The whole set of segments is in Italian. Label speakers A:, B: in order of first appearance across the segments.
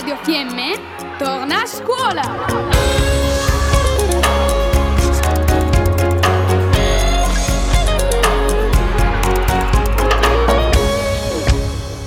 A: Radio Fiemme torna a scuola!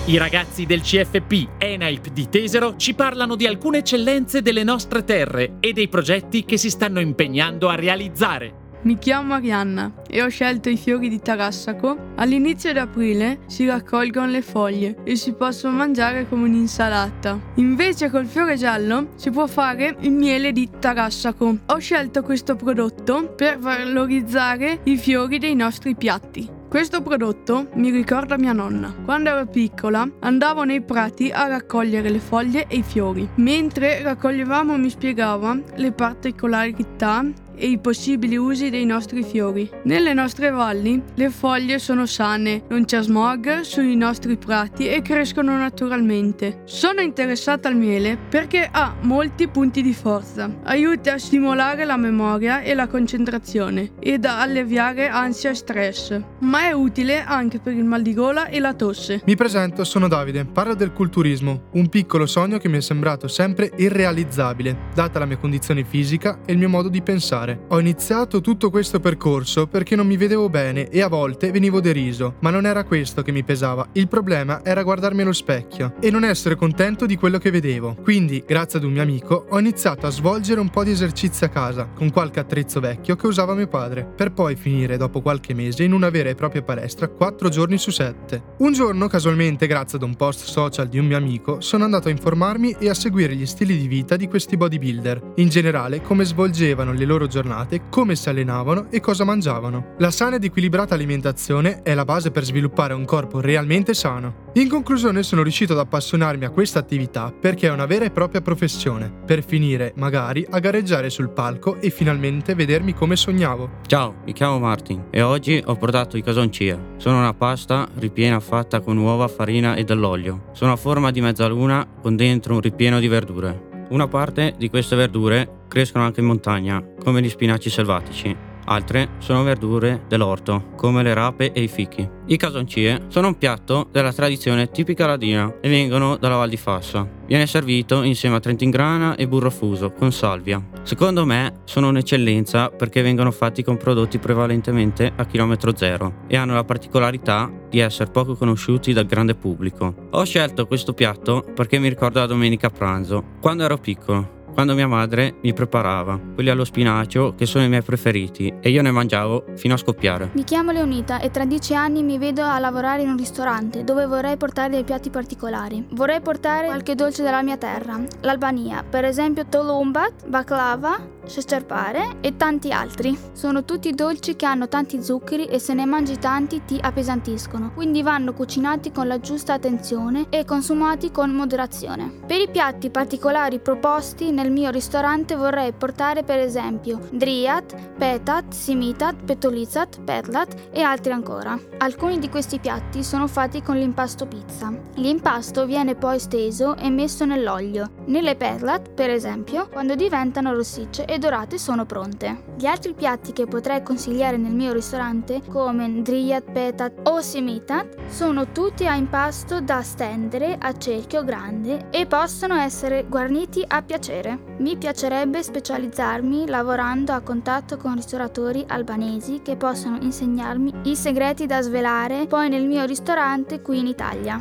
B: I ragazzi del CFP ENAIP di Tesero ci parlano di alcune eccellenze delle nostre terre e dei progetti che si stanno impegnando a realizzare.
C: Mi chiamo Arianna e ho scelto i fiori di Tarassaco. All'inizio di aprile si raccolgono le foglie e si possono mangiare come un'insalata. Invece col fiore giallo si può fare il miele di Tarassaco. Ho scelto questo prodotto per valorizzare i fiori dei nostri piatti. Questo prodotto mi ricorda mia nonna. Quando ero piccola andavo nei prati a raccogliere le foglie e i fiori. Mentre raccoglievamo mi spiegava le particolarità e i possibili usi dei nostri fiori. Nelle nostre valli le foglie sono sane, non c'è smog sui nostri prati e crescono naturalmente. Sono interessata al miele perché ha molti punti di forza, aiuta a stimolare la memoria e la concentrazione ed a alleviare ansia e stress, ma è utile anche per il mal di gola e la tosse.
D: Mi presento, sono Davide, parlo del culturismo, un piccolo sogno che mi è sembrato sempre irrealizzabile, data la mia condizione fisica e il mio modo di pensare fare. Ho iniziato tutto questo percorso perché non mi vedevo bene e a volte venivo deriso, ma non era questo che mi pesava. Il problema era guardarmi allo specchio e non essere contento di quello che vedevo. Quindi, grazie ad un mio amico, ho iniziato a svolgere un po' di esercizi a casa, con qualche attrezzo vecchio che usava mio padre, per poi finire dopo qualche mese in una vera e propria palestra 4 giorni su 7. Un giorno, casualmente, grazie ad un post social di un mio amico, sono andato a informarmi e a seguire gli stili di vita di questi bodybuilder, in generale come svolgevano le loro giornate, come si allenavano e cosa mangiavano. La sana ed equilibrata alimentazione è la base per sviluppare un corpo realmente sano. In conclusione sono riuscito ad appassionarmi a questa attività perché è una vera e propria professione, per finire magari a gareggiare sul palco e finalmente vedermi come sognavo.
E: Ciao, mi chiamo Martin e oggi ho portato i casoncia. Sono una pasta ripiena fatta con uova, farina e dell'olio. Sono a forma di mezzaluna con dentro un ripieno di verdure. Una parte di queste verdure crescono anche in montagna, come gli spinaci selvatici. Altre sono verdure dell'orto, come le rape e i fichi. I casoncie sono un piatto della tradizione tipica ladina e vengono dalla Val di Fassa. Viene servito insieme a trentingrana e burro fuso, con salvia. Secondo me sono un'eccellenza perché vengono fatti con prodotti prevalentemente a chilometro zero e hanno la particolarità di essere poco conosciuti dal grande pubblico. Ho scelto questo piatto perché mi ricorda la domenica a pranzo, quando ero piccolo quando mia madre mi preparava quelli allo spinacio che sono i miei preferiti e io ne mangiavo fino a scoppiare.
F: Mi chiamo Leonita e tra dieci anni mi vedo a lavorare in un ristorante dove vorrei portare dei piatti particolari. Vorrei portare qualche dolce della mia terra, l'Albania, per esempio tolumbat, baklava, scesterpare e tanti altri. Sono tutti dolci che hanno tanti zuccheri e se ne mangi tanti ti appesantiscono, quindi vanno cucinati con la giusta attenzione e consumati con moderazione. Per i piatti particolari proposti nel mio ristorante vorrei portare per esempio driat, petat, simitat, petolizat, petlat e altri ancora. Alcuni di questi piatti sono fatti con l'impasto pizza. L'impasto viene poi steso e messo nell'olio. Nelle petlat, per esempio, quando diventano rossicce e dorate sono pronte. Gli altri piatti che potrei consigliare nel mio ristorante, come driat, petat o simitat, sono tutti a impasto da stendere a cerchio grande e possono essere guarniti a piacere. Mi piacerebbe specializzarmi lavorando a contatto con ristoratori albanesi che possono insegnarmi i segreti da svelare poi nel mio ristorante qui in Italia.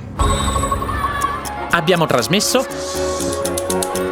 B: Abbiamo trasmesso